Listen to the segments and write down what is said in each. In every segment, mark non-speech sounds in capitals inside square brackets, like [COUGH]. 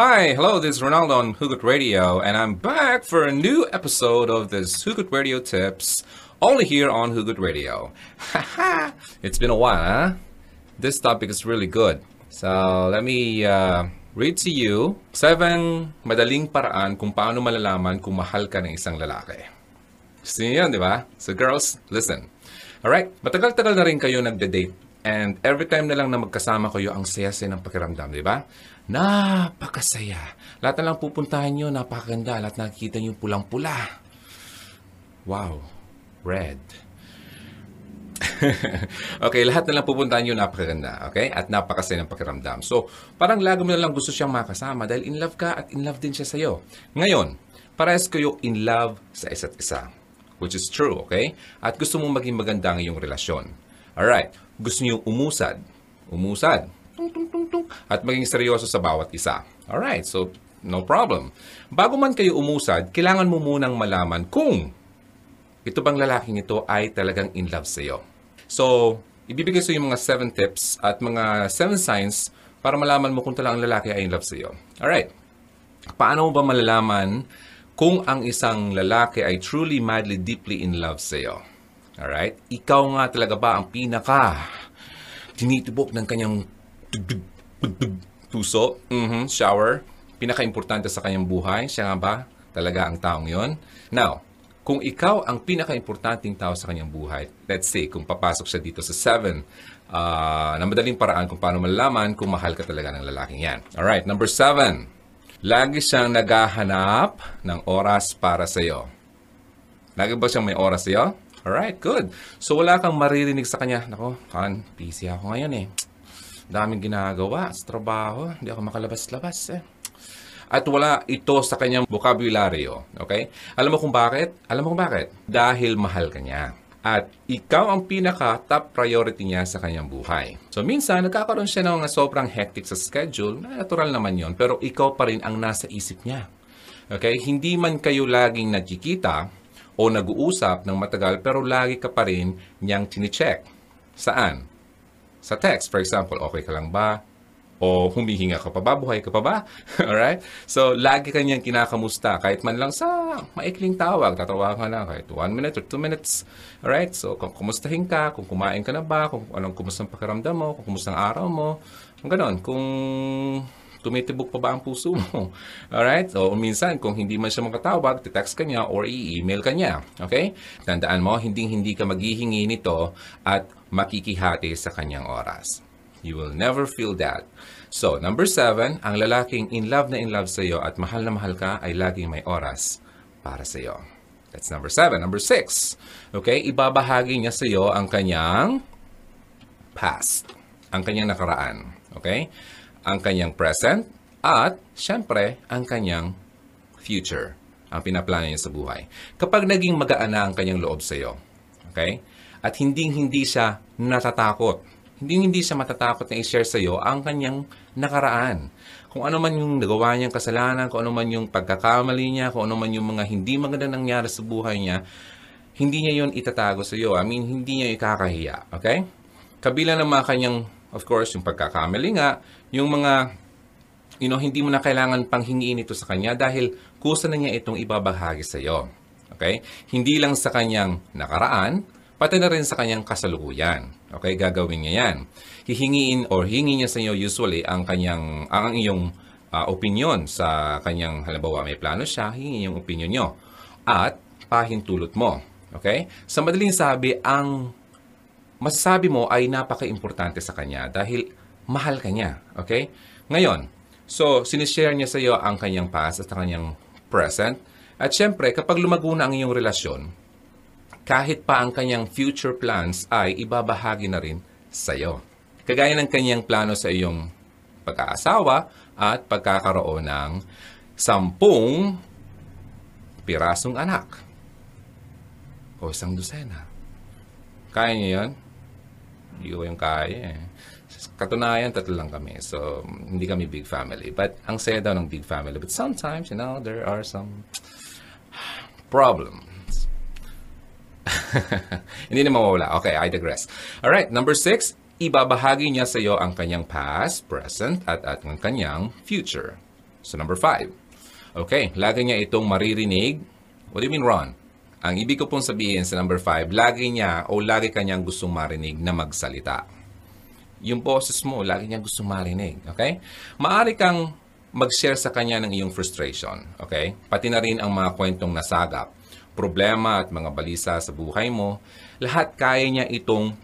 Hi, hello, this is Ronaldo on Hugot Radio, and I'm back for a new episode of this Hugot Radio Tips, only here on Hugot Radio. [LAUGHS] It's been a while, huh? This topic is really good. So, let me uh, read to you seven madaling paraan kung paano malalaman kung mahal ka ng isang lalaki. Gusto niyo yun, di ba? So, girls, listen. Alright, matagal-tagal na rin kayo nagde-date. And every time na lang na magkasama kayo, ang saya-saya ng pakiramdam, di ba? Napakasaya. Lahat na lang pupuntahan nyo, napakaganda. Lahat nakikita nyo pulang-pula. Wow. Red. [LAUGHS] okay, lahat na lang pupuntahan nyo napakaganda. Okay? At napakasaya ng pakiramdam. So, parang lagi mo na lang gusto siyang makasama dahil in love ka at in love din siya sa'yo. Ngayon, parehas kayo in love sa isa't isa. Which is true, okay? At gusto mong maging maganda ang iyong relasyon. Alright, gusto niyo umusad. Umusad. Tung, tung, tung, tung. At maging seryoso sa bawat isa. Alright, so no problem. Bago man kayo umusad, kailangan mo munang malaman kung ito bang lalaking ito ay talagang in love sa iyo. So, ibibigay sa iyo mga 7 tips at mga 7 signs para malaman mo kung talagang lalaki ay in love sa iyo. Alright. Paano mo ba malalaman kung ang isang lalaki ay truly, madly, deeply in love sa iyo? Alright? Ikaw nga talaga ba ang pinaka tinitibok ng kanyang puso? Mhm, shower. Pinaka-importante sa kanyang buhay. Siya nga ba talaga ang taong yon? Now, kung ikaw ang pinaka-importanting tao sa kanyang buhay, let's say, kung papasok siya dito sa 7, uh, na madaling paraan kung paano malalaman kung mahal ka talaga ng lalaking yan. Alright, number 7. Lagi siyang naghahanap ng oras para sa iyo. Lagi ba siyang may oras sa iyo? Alright, good. So wala kang maririnig sa kanya. Nako, kan, busy ako ngayon eh. Daming ginagawa sa trabaho. Hindi ako makalabas-labas eh. At wala ito sa kanyang vocabulary. Okay? Alam mo kung bakit? Alam mo kung bakit? Dahil mahal ka niya. At ikaw ang pinaka-top priority niya sa kanyang buhay. So minsan, nagkakaroon siya ng sobrang hectic sa schedule. Natural naman yon Pero ikaw pa rin ang nasa isip niya. Okay? Hindi man kayo laging nagkikita, o nag-uusap ng matagal pero lagi ka pa rin niyang tinicheck. Saan? Sa text, for example, okay ka lang ba? O humihinga ka pa ba? Buhay ka pa ba? [LAUGHS] Alright? So, lagi ka niyang kinakamusta. Kahit man lang sa maikling tawag, tatawagan ka lang kahit 1 minute or 2 minutes. Alright? So, kung kumustahin ka, kung kumain ka na ba, kung anong kumusta ang pakiramdam mo, kung kumusta ang araw mo, ganon. Kung tumitibok pa ba ang puso mo? [LAUGHS] Alright? O minsan, kung hindi man siya makatawag, text ka niya or i-email ka niya. Okay? Tandaan mo, hindi-hindi ka maghihingi nito at makikihati sa kanyang oras. You will never feel that. So, number seven, ang lalaking in love na in love sa iyo at mahal na mahal ka ay laging may oras para sa iyo. That's number seven. Number six, okay, ibabahagi niya sa iyo ang kanyang past, ang kanyang nakaraan. Okay? Ang kanyang present, at, syempre, ang kanyang future, ang pinaplano niya sa buhay. Kapag naging magaan na ang kanyang loob sa iyo, okay? At hindi-hindi siya natatakot, hindi-hindi siya matatakot na i-share sa iyo ang kanyang nakaraan. Kung ano man yung nagawa niyang kasalanan, kung ano man yung pagkakamali niya, kung ano man yung mga hindi maganda nangyari sa buhay niya, hindi niya yon itatago sa iyo. I mean, hindi niya ikakahiya. Okay? Kabila ng mga kanyang, of course, yung pagkakamali nga, yung mga you know, hindi mo na kailangan pang hingiin ito sa kanya dahil kusa na niya itong ibabahagi sa iyo. Okay? Hindi lang sa kanyang nakaraan, pati na rin sa kanyang kasalukuyan. Okay? Gagawin niya yan. Hihingiin or hingi niya sa iyo usually ang kanyang, ang iyong uh, opinion sa kanyang, halimbawa may plano siya, hingi yung opinion niyo. At pahintulot mo. Okay? Sa madaling sabi, ang masasabi mo ay napaka-importante sa kanya dahil mahal ka niya. Okay? Ngayon, so, sinishare niya sa iyo ang kanyang past at ang kanyang present. At syempre, kapag lumago na ang iyong relasyon, kahit pa ang kanyang future plans ay ibabahagi na rin sa iyo. Kagaya ng kanyang plano sa iyong pagkaasawa at pagkakaroon ng sampung pirasong anak o isang dosena. Kaya niyo yan? Hindi ko yung kaya eh. Katunayan, tatlo lang kami. So, hindi kami big family. But, ang saya daw ng big family. But sometimes, you know, there are some problems. [LAUGHS] hindi na mawawala. Okay, I digress. Alright, number six, ibabahagi niya sa iyo ang kanyang past, present, at, at ang kanyang future. So number five. Okay, lagi niya itong maririnig. What do you mean, Ron? Ang ibig ko pong sabihin sa number five, lagi niya o lagi kanyang gustong marinig na magsalita. Yung boses mo, lagi niya gustong marinig. Okay? Maari kang mag-share sa kanya ng iyong frustration. Okay? Pati na rin ang mga kwentong nasagap, problema at mga balisa sa buhay mo, lahat kaya niya itong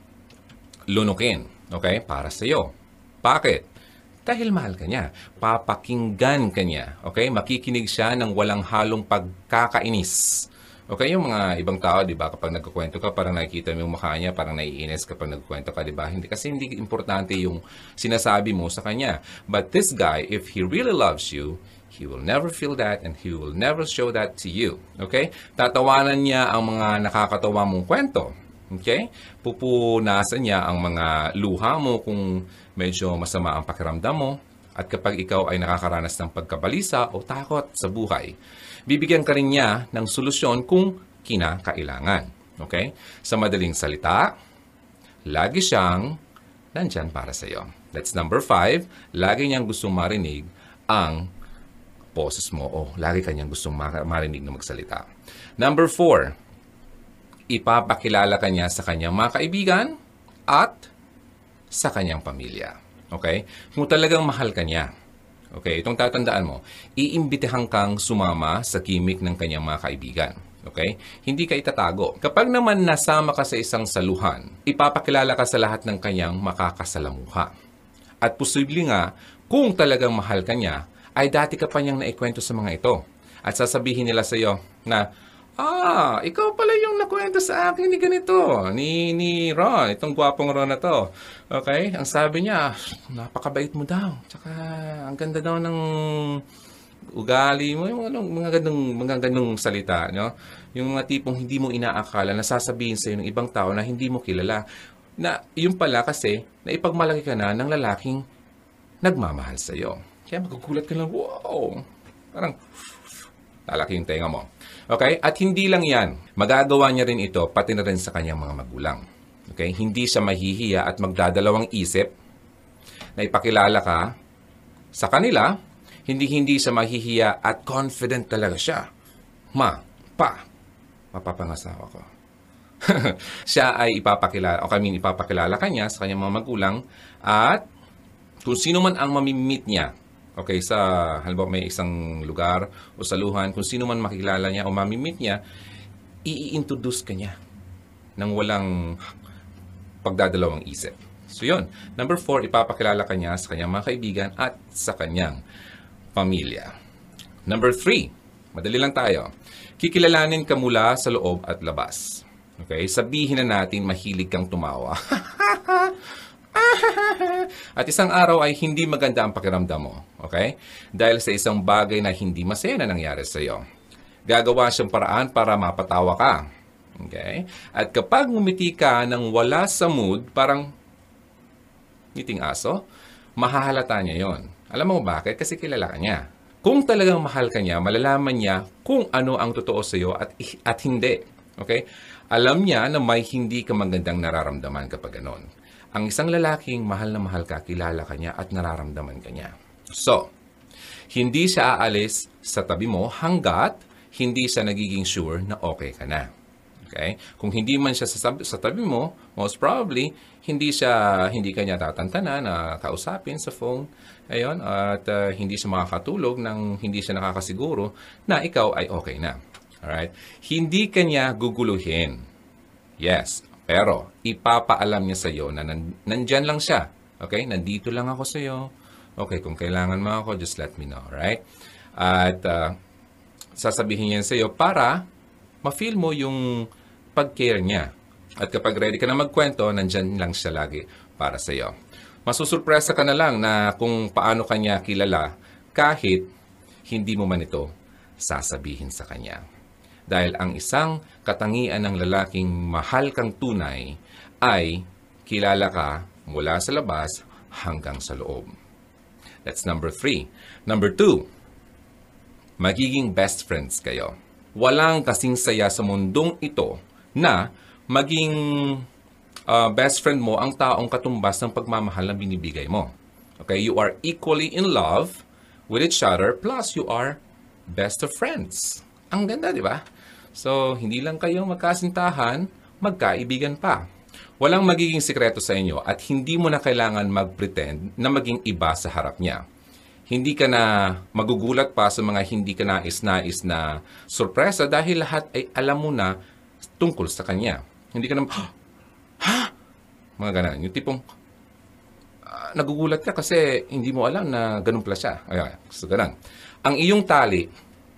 lunukin. Okay? Para sa iyo. Bakit? Dahil mahal ka niya. Papakinggan ka niya. Okay? Makikinig siya ng walang halong pagkakainis. Okay, yung mga ibang tao, di ba, kapag nagkukwento ka, parang nakikita mo yung mukha niya, parang naiinis kapag nagkukwento ka, di ba? Hindi, kasi hindi importante yung sinasabi mo sa kanya. But this guy, if he really loves you, he will never feel that and he will never show that to you. Okay? Tatawanan niya ang mga nakakatawa mong kwento. Okay? Pupunasan niya ang mga luha mo kung medyo masama ang pakiramdam mo at kapag ikaw ay nakakaranas ng pagkabalisa o takot sa buhay. Bibigyan ka rin niya ng solusyon kung kinakailangan. Okay? Sa madaling salita, lagi siyang nandyan para sa iyo. That's number five. Lagi niyang gustong marinig ang boses mo o lagi kanyang gustong ma- marinig na magsalita. Number four, ipapakilala ka niya sa kanyang mga kaibigan at sa kanyang pamilya. Okay? Kung talagang mahal ka niya, okay, itong tatandaan mo, iimbitahan kang sumama sa kimik ng kanyang mga kaibigan. Okay? Hindi ka itatago. Kapag naman nasama ka sa isang saluhan, ipapakilala ka sa lahat ng kanyang makakasalamuha. At posible nga, kung talagang mahal ka niya, ay dati ka pa niyang naikwento sa mga ito. At sasabihin nila sa iyo na, Ah, ikaw pala yung nakwento sa akin ni ganito, ni, ni Ron, itong gwapong Ron na to. Okay? Ang sabi niya, napakabait mo daw. Tsaka, ang ganda daw ng ugali mo, yung anong, mga ganong, mga ganong salita, no? Yung mga tipong hindi mo inaakala, nasasabihin sa'yo ng ibang tao na hindi mo kilala. Na, yun pala kasi, na ipagmalaki ka na ng lalaking nagmamahal sa'yo. Kaya magugulat ka lang, wow! Parang, lalaki yung tenga mo. Okay? At hindi lang yan. Magagawa niya rin ito pati na rin sa kanyang mga magulang. Okay? Hindi siya mahihiya at magdadalawang isip na ipakilala ka sa kanila. Hindi-hindi siya mahihiya at confident talaga siya. Ma, pa, mapapangasawa ko. [LAUGHS] siya ay ipapakilala, o kami ipapakilala kanya sa kanyang mga magulang at kung sino man ang mamimit niya Okay, sa halimbawa may isang lugar o saluhan, kung sino man makilala niya o mamimit niya, i-introduce ka niya nang walang pagdadalawang isip. So yun. Number four, ipapakilala ka niya sa kanyang mga kaibigan at sa kanyang pamilya. Number three, madali lang tayo. Kikilalanin ka mula sa loob at labas. Okay? Sabihin na natin mahilig kang tumawa. [LAUGHS] At isang araw ay hindi maganda ang pakiramdam mo. Okay? Dahil sa isang bagay na hindi masaya na nangyari sa iyo. Gagawa siyang paraan para mapatawa ka. Okay? At kapag ngumiti ka nang wala sa mood, parang ngiting aso, mahahalata niya yon. Alam mo bakit? Kasi kilala ka niya. Kung talagang mahal ka niya, malalaman niya kung ano ang totoo sa iyo at, at hindi. Okay? Alam niya na may hindi ka magandang nararamdaman kapag ganon. Ang isang lalaking mahal na mahal ka, kilala ka niya at nararamdaman ka niya. So, hindi siya aalis sa tabi mo hanggat hindi siya nagiging sure na okay ka na. Okay? Kung hindi man siya sa, sa tabi mo, most probably, hindi siya, hindi kanya tatantana na kausapin sa phone. Ayun, at uh, hindi siya makakatulog nang hindi siya nakakasiguro na ikaw ay okay na. Alright? Hindi kanya guguluhin. Yes, pero ipapaalam niya sa iyo na nan- nandyan lang siya. Okay? Nandito lang ako sa iyo. Okay, kung kailangan mo ako, just let me know, right? At uh, sasabihin niya sa iyo para ma-feel mo yung pag-care niya. At kapag ready ka na magkwento, nandyan lang siya lagi para sa iyo. Masusurpresa ka na lang na kung paano kanya kilala kahit hindi mo man ito sasabihin sa kanya. Dahil ang isang katangian ng lalaking mahal kang tunay ay kilala ka mula sa labas hanggang sa loob. That's number three. Number two, magiging best friends kayo. Walang kasing saya sa mundong ito na maging uh, best friend mo ang taong katumbas ng pagmamahal na binibigay mo. Okay, you are equally in love with each other plus you are best of friends. Ang ganda, di ba? So, hindi lang kayo magkasintahan, magkaibigan pa. Walang magiging sikreto sa inyo at hindi mo na kailangan mag-pretend na maging iba sa harap niya. Hindi ka na magugulat pa sa mga hindi ka nais-nais na sorpresa dahil lahat ay alam mo na tungkol sa kanya. Hindi ka na, [GASPS] ha? Mga ganun. Yung tipong, ah, nagugulat ka kasi hindi mo alam na ganun pala siya. Ayan, so ganun. Ang iyong tali,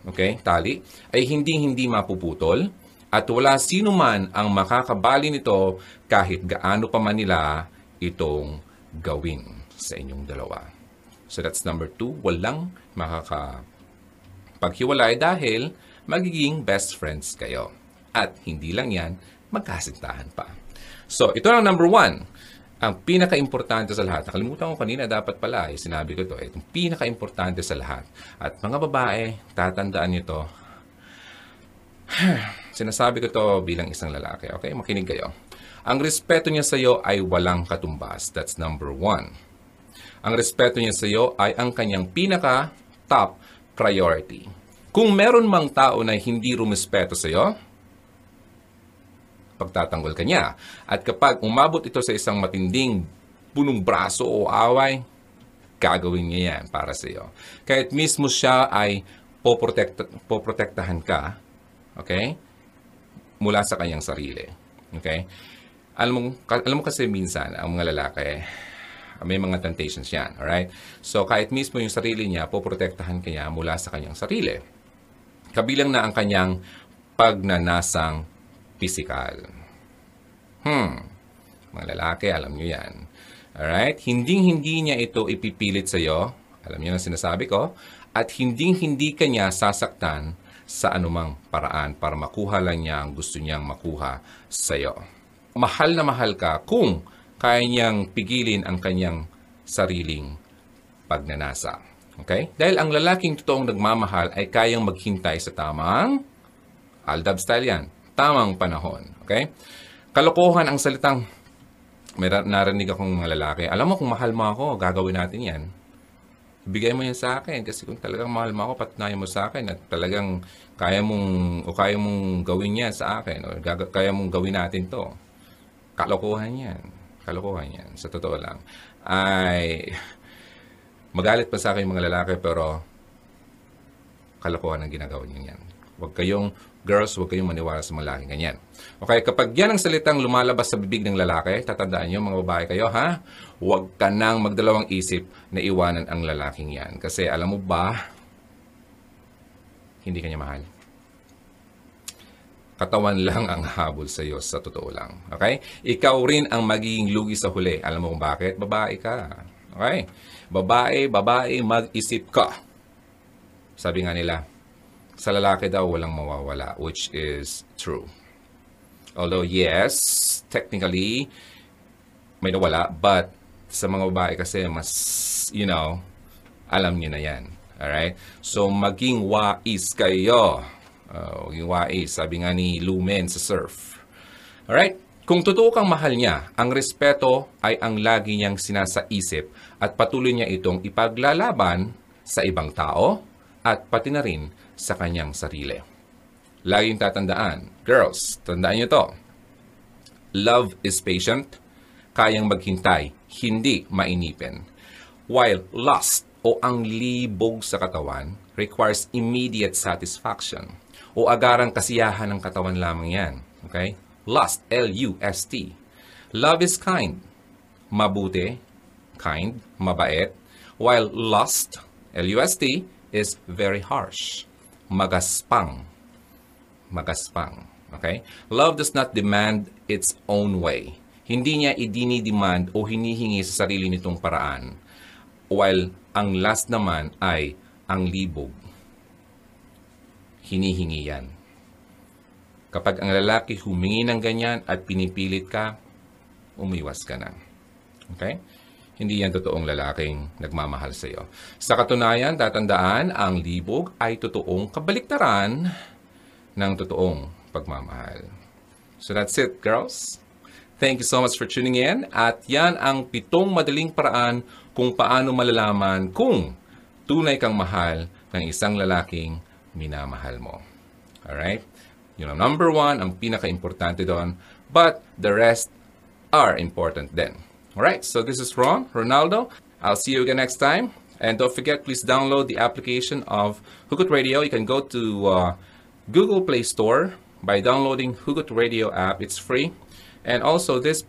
okay, tali, ay hindi-hindi mapuputol at wala sino man ang makakabali nito kahit gaano pa man nila itong gawin sa inyong dalawa. So that's number two, walang makaka paghiwalay dahil magiging best friends kayo. At hindi lang yan, magkasintahan pa. So, ito ang number one. Ang pinaka-importante sa lahat. Nakalimutan ko kanina, dapat pala, eh, sinabi ko ito. Eh, itong pinaka-importante sa lahat. At mga babae, tatandaan nyo to. [SIGHS] Sinasabi ko to bilang isang lalaki. Okay? Makinig kayo. Ang respeto niya sa iyo ay walang katumbas. That's number one. Ang respeto niya sa iyo ay ang kanyang pinaka-top priority. Kung meron mang tao na hindi rumispeto sa iyo, pagtatanggol ka niya. At kapag umabot ito sa isang matinding punong braso o away, gagawin niya yan para sa iyo. Kahit mismo siya ay poprotekta, poprotektahan ka, okay? Mula sa kanyang sarili. Okay? Alam mo, alam mo kasi minsan, ang mga lalaki, may mga temptations yan. Alright? So, kahit mismo yung sarili niya, poprotektahan kanya mula sa kanyang sarili. Kabilang na ang kanyang pagnanasang physical. Hmm. Mga lalaki, alam nyo yan. Alright? Hinding-hindi niya ito ipipilit sa iyo. Alam niyo ang sinasabi ko. At hinding-hindi kanya sasaktan sa anumang paraan para makuha lang niya ang gusto niyang makuha sa iyo. Mahal na mahal ka kung kaya niyang pigilin ang kanyang sariling pagnanasa. Okay? Dahil ang lalaking totoong nagmamahal ay kayang maghintay sa tamang Aldab style yan. Tamang panahon. Okay? Kalokohan ang salitang may narinig akong mga lalaki. Alam mo, kung mahal mo ako, gagawin natin yan. Ibigay mo yan sa akin. Kasi kung talagang mahal mo ako, patunayan mo sa akin at talagang kaya mong, o kaya mong gawin yan sa akin, o kaya mong gawin natin to. Kalokohan yan. Kalokohan yan. Sa totoo lang. Ay, magalit pa sa akin mga lalaki, pero kalokohan ang ginagawa niyo yan. Huwag kayong, girls, huwag kayong maniwala sa mga lalaking ganyan. Okay, kapag yan ang salitang lumalabas sa bibig ng lalaki, tatandaan niyo, mga babae kayo, ha? Huwag ka nang magdalawang isip na iwanan ang lalaking yan. Kasi alam mo ba, hindi kanya mahal. Katawan lang ang habol sa iyo sa totoo lang. Okay? Ikaw rin ang magiging lugi sa huli. Alam mo kung bakit? Babae ka. Okay? Babae, babae, mag-isip ka. Sabi nga nila, sa lalaki daw walang mawawala, which is true. Although yes, technically, may nawala, but sa mga babae kasi mas, you know, alam niyo na yan. Alright? So, maging wais kayo. Uh, maging wais, sabi nga ni Lumen sa surf. Alright? Kung totoo kang mahal niya, ang respeto ay ang lagi niyang sinasaisip at patuloy niya itong ipaglalaban sa ibang tao at pati na rin sa kanyang sarili. Laging tatandaan, girls, tandaan niyo to. Love is patient, kayang maghintay, hindi mainipin. While lust o ang libog sa katawan requires immediate satisfaction o agarang kasiyahan ng katawan lamang yan. Okay? Lust, L-U-S-T. Love is kind, mabuti, kind, mabait, while lust, L-U-S-T, is very harsh, magaspang, magaspang. Okay? Love does not demand its own way. Hindi niya idinidemand o hinihingi sa sarili nitong paraan. While ang last naman ay ang libog. Hinihingi yan. Kapag ang lalaki humingi ng ganyan at pinipilit ka, umiwas ka na. Okay? Hindi yan totoong lalaking nagmamahal sa iyo. Sa katunayan, tatandaan, ang libog ay totoong kabaliktaran ng totoong pagmamahal. So that's it, girls. Thank you so much for tuning in. At yan ang pitong madaling paraan kung paano malalaman kung tunay kang mahal ng isang lalaking minamahal mo. Alright? Yun ang number one, ang pinaka-importante doon. But the rest are important then. Alright, so this is Ron, Ronaldo. I'll see you again next time. And don't forget, please download the application of Hugot Radio. You can go to uh, Google Play Store by downloading Hugot Radio app. It's free. And also, this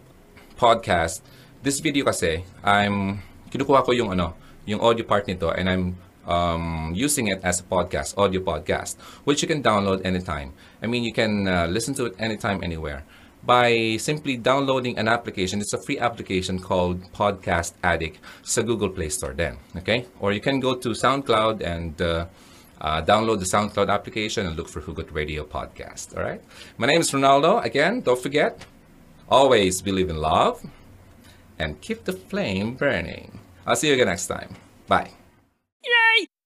podcast, this video kasi, I'm, kinukuha ko yung ano, yung audio part nito and I'm um, using it as a podcast, audio podcast, which you can download anytime. I mean, you can uh, listen to it anytime, anywhere by simply downloading an application. It's a free application called Podcast Addict sa Google Play Store then, okay? Or you can go to SoundCloud and uh, uh, download the SoundCloud application and look for Hugot Radio Podcast, all right? My name is Ronaldo. Again, don't forget, always believe in love and keep the flame burning. I'll see you again next time. Bye.